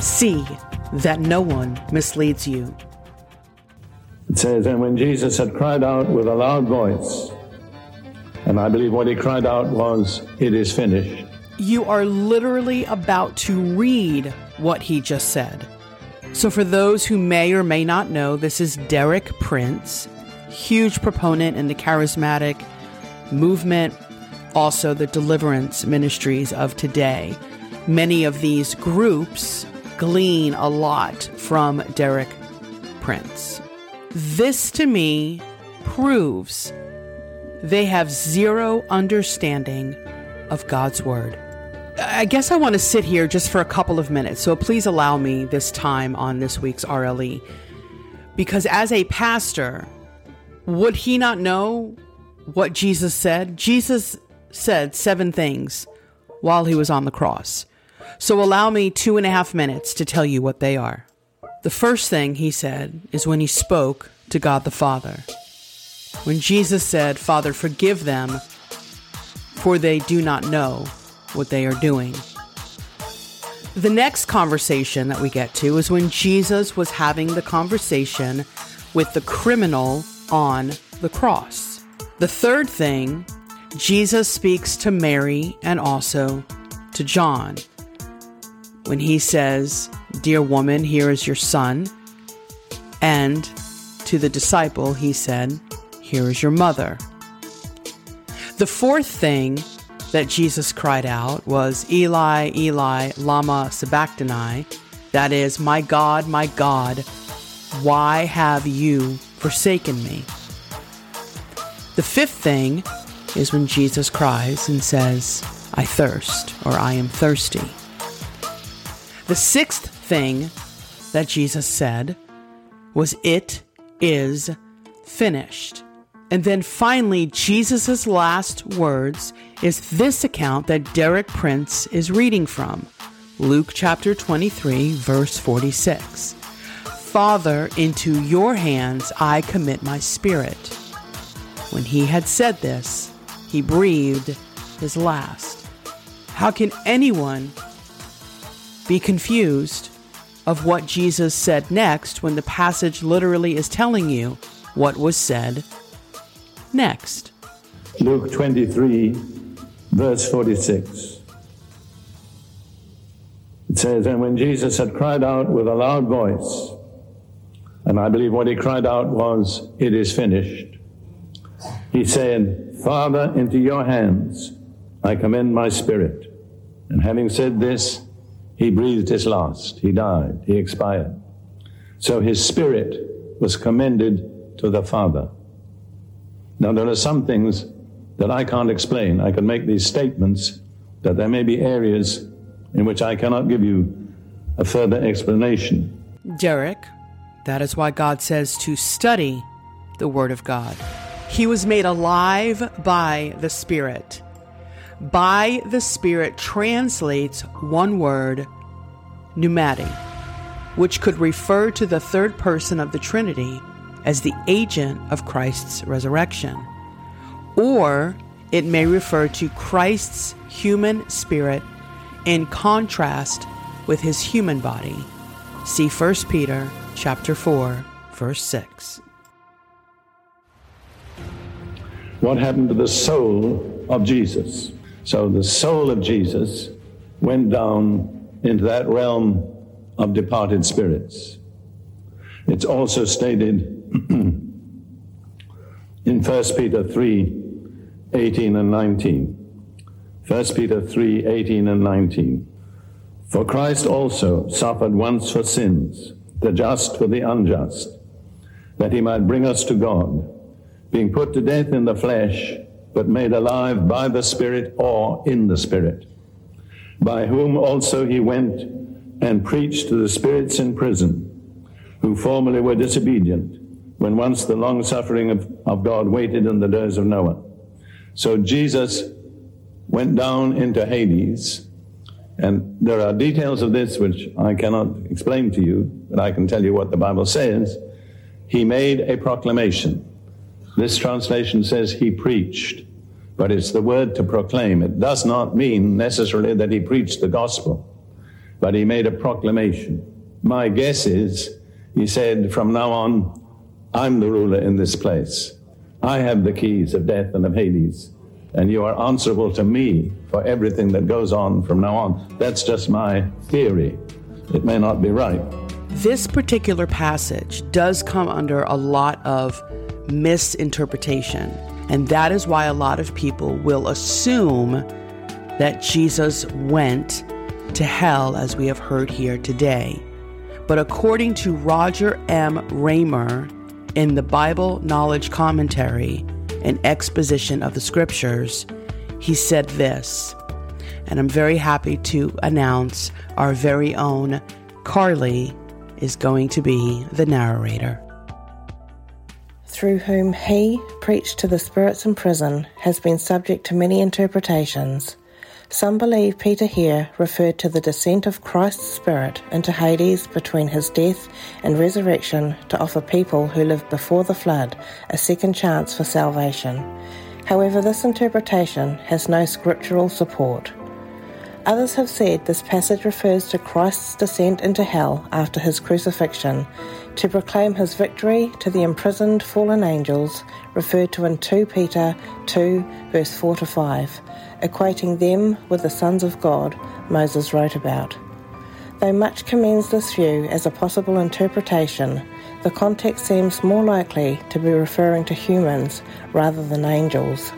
See that no one misleads you. It says, And when Jesus had cried out with a loud voice, and I believe what he cried out was, It is finished. You are literally about to read what he just said. So, for those who may or may not know, this is Derek Prince, huge proponent in the charismatic movement, also the deliverance ministries of today. Many of these groups glean a lot from Derek Prince. This to me proves they have zero understanding of God's Word. I guess I want to sit here just for a couple of minutes, so please allow me this time on this week's RLE. Because as a pastor, would he not know what Jesus said? Jesus said seven things while he was on the cross. So allow me two and a half minutes to tell you what they are. The first thing he said is when he spoke to God the Father. When Jesus said, Father, forgive them, for they do not know what they are doing. The next conversation that we get to is when Jesus was having the conversation with the criminal on the cross. The third thing, Jesus speaks to Mary and also to John when he says, Dear woman, here is your son. And to the disciple, he said, Here is your mother. The fourth thing that Jesus cried out was, Eli, Eli, Lama Sabachthani. That is, My God, my God, why have you forsaken me? The fifth thing is when Jesus cries and says, I thirst, or I am thirsty. The sixth thing that Jesus said was, It is finished. And then finally, Jesus' last words is this account that Derek Prince is reading from Luke chapter 23, verse 46. Father, into your hands I commit my spirit. When he had said this, he breathed his last. How can anyone be confused of what Jesus said next when the passage literally is telling you what was said next. Luke 23, verse 46. It says, And when Jesus had cried out with a loud voice, and I believe what he cried out was, It is finished, he said, Father, into your hands I commend my spirit. And having said this, he breathed his last. He died. He expired. So his spirit was commended to the Father. Now, there are some things that I can't explain. I can make these statements, but there may be areas in which I cannot give you a further explanation. Derek, that is why God says to study the Word of God. He was made alive by the Spirit by the Spirit translates one word, pneumati, which could refer to the third person of the Trinity as the agent of Christ's resurrection. Or it may refer to Christ's human spirit in contrast with his human body. See 1 Peter chapter 4 verse 6. What happened to the soul of Jesus? So the soul of Jesus went down into that realm of departed spirits. It's also stated in 1 Peter 3 18 and 19. 1 Peter 3 18 and 19. For Christ also suffered once for sins, the just for the unjust, that he might bring us to God, being put to death in the flesh but made alive by the Spirit or in the Spirit, by whom also he went and preached to the spirits in prison, who formerly were disobedient, when once the long suffering of, of God waited in the days of Noah. So Jesus went down into Hades, and there are details of this which I cannot explain to you, but I can tell you what the Bible says. He made a proclamation this translation says he preached, but it's the word to proclaim. It does not mean necessarily that he preached the gospel. but he made a proclamation. My guess is he said, From now on, I'm the ruler in this place. I have the keys of death and of Hades, and you are answerable to me for everything that goes on from now on. That's just my theory. It may not be right. This particular passage does come under a lot of misinterpretation, and that is why a lot of people will assume that Jesus went to hell, as we have heard here today. But according to Roger M. Raymer in the Bible Knowledge Commentary, an exposition of the scriptures, he said this, and I'm very happy to announce our very own Carly is going to be the narrator. Through whom he, preached to the spirits in prison, has been subject to many interpretations. Some believe Peter here referred to the descent of Christ's Spirit into Hades between his death and resurrection to offer people who lived before the flood a second chance for salvation. However, this interpretation has no scriptural support. Others have said this passage refers to Christ's descent into hell after his crucifixion to proclaim his victory to the imprisoned fallen angels referred to in 2 Peter 2, verse 4 to 5 equating them with the sons of God Moses wrote about. Though much commends this view as a possible interpretation, the context seems more likely to be referring to humans rather than angels.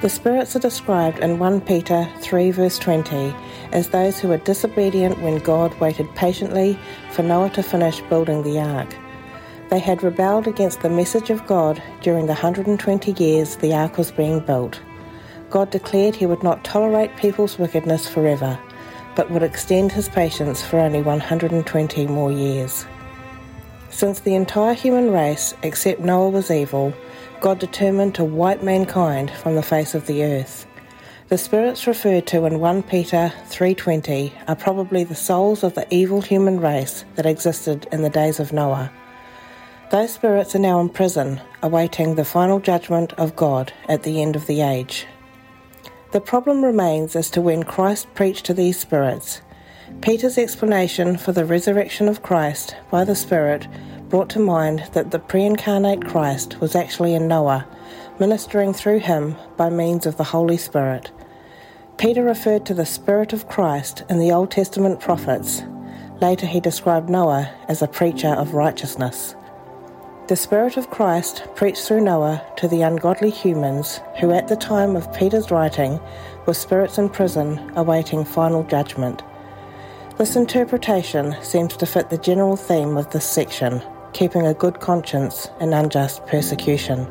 The spirits are described in 1 Peter 3 verse 20 as those who were disobedient when God waited patiently for Noah to finish building the ark. They had rebelled against the message of God during the 120 years the ark was being built. God declared he would not tolerate people's wickedness forever, but would extend his patience for only 120 more years. Since the entire human race, except Noah, was evil, God determined to wipe mankind from the face of the earth. The spirits referred to in 1 Peter 3:20 are probably the souls of the evil human race that existed in the days of Noah. Those spirits are now in prison, awaiting the final judgment of God at the end of the age. The problem remains as to when Christ preached to these spirits. Peter's explanation for the resurrection of Christ by the Spirit brought to mind that the pre incarnate Christ was actually in Noah, ministering through him by means of the Holy Spirit. Peter referred to the Spirit of Christ in the Old Testament prophets. Later, he described Noah as a preacher of righteousness. The Spirit of Christ preached through Noah to the ungodly humans who, at the time of Peter's writing, were spirits in prison awaiting final judgment. This interpretation seems to fit the general theme of this section keeping a good conscience in unjust persecution.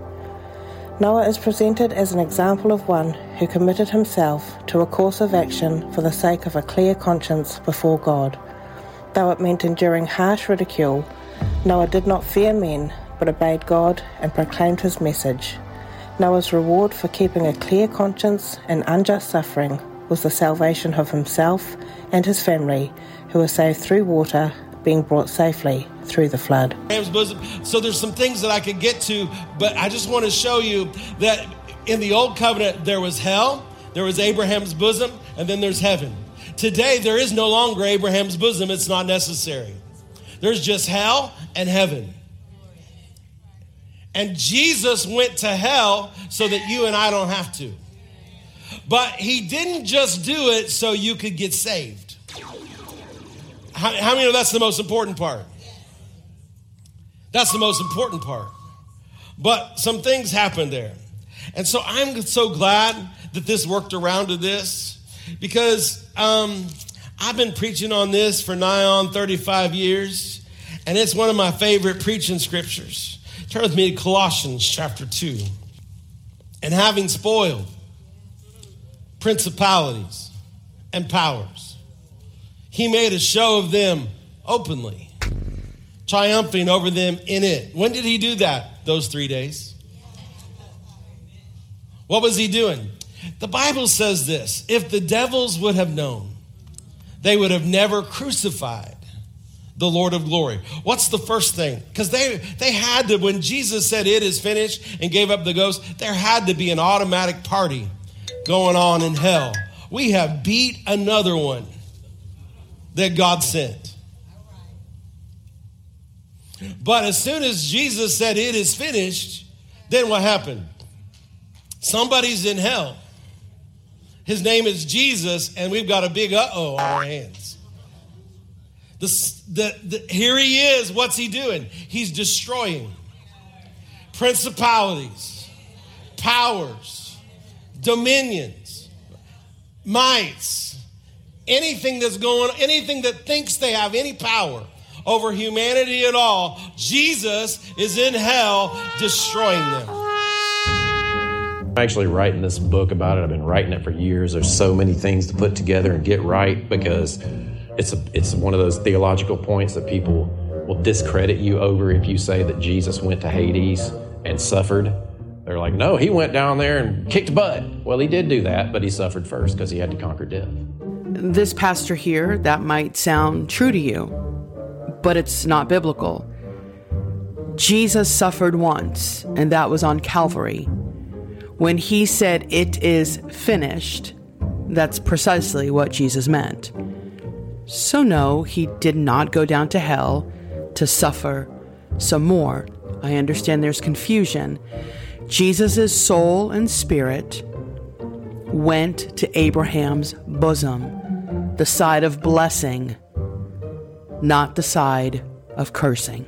Noah is presented as an example of one who committed himself to a course of action for the sake of a clear conscience before God. Though it meant enduring harsh ridicule, Noah did not fear men but obeyed God and proclaimed his message. Noah's reward for keeping a clear conscience in unjust suffering was the salvation of himself and his family, who were saved through water, being brought safely through the flood. So there's some things that I could get to, but I just want to show you that in the old covenant there was hell, there was Abraham's bosom, and then there's heaven. Today there is no longer Abraham's bosom, it's not necessary. There's just hell and heaven. And Jesus went to hell so that you and I don't have to. But he didn't just do it so you could get saved. How, how many know that's the most important part? That's the most important part. But some things happened there. And so I'm so glad that this worked around to this because um, I've been preaching on this for nigh on 35 years, and it's one of my favorite preaching scriptures. Turn with me to Colossians chapter 2. And having spoiled principalities and powers, he made a show of them openly, triumphing over them in it. When did he do that? Those three days. What was he doing? The Bible says this if the devils would have known, they would have never crucified the Lord of glory. What's the first thing? Because they, they had to, when Jesus said it is finished and gave up the ghost, there had to be an automatic party going on in hell. We have beat another one. That God sent. But as soon as Jesus said, It is finished, then what happened? Somebody's in hell. His name is Jesus, and we've got a big uh oh on our hands. The, the, the, here he is. What's he doing? He's destroying principalities, powers, dominions, mights, anything that's going, anything that thinks they have any power over humanity at all. Jesus is in hell destroying them. I'm actually writing this book about it. I've been writing it for years. There's so many things to put together and get right because it's a, it's one of those theological points that people will discredit you over if you say that Jesus went to Hades and suffered. They're like, no, he went down there and kicked butt. Well, he did do that, but he suffered first because he had to conquer death. This pastor here, that might sound true to you, but it's not biblical. Jesus suffered once, and that was on Calvary. When he said, It is finished, that's precisely what Jesus meant. So, no, he did not go down to hell to suffer some more. I understand there's confusion. Jesus' soul and spirit went to Abraham's bosom, the side of blessing, not the side of cursing.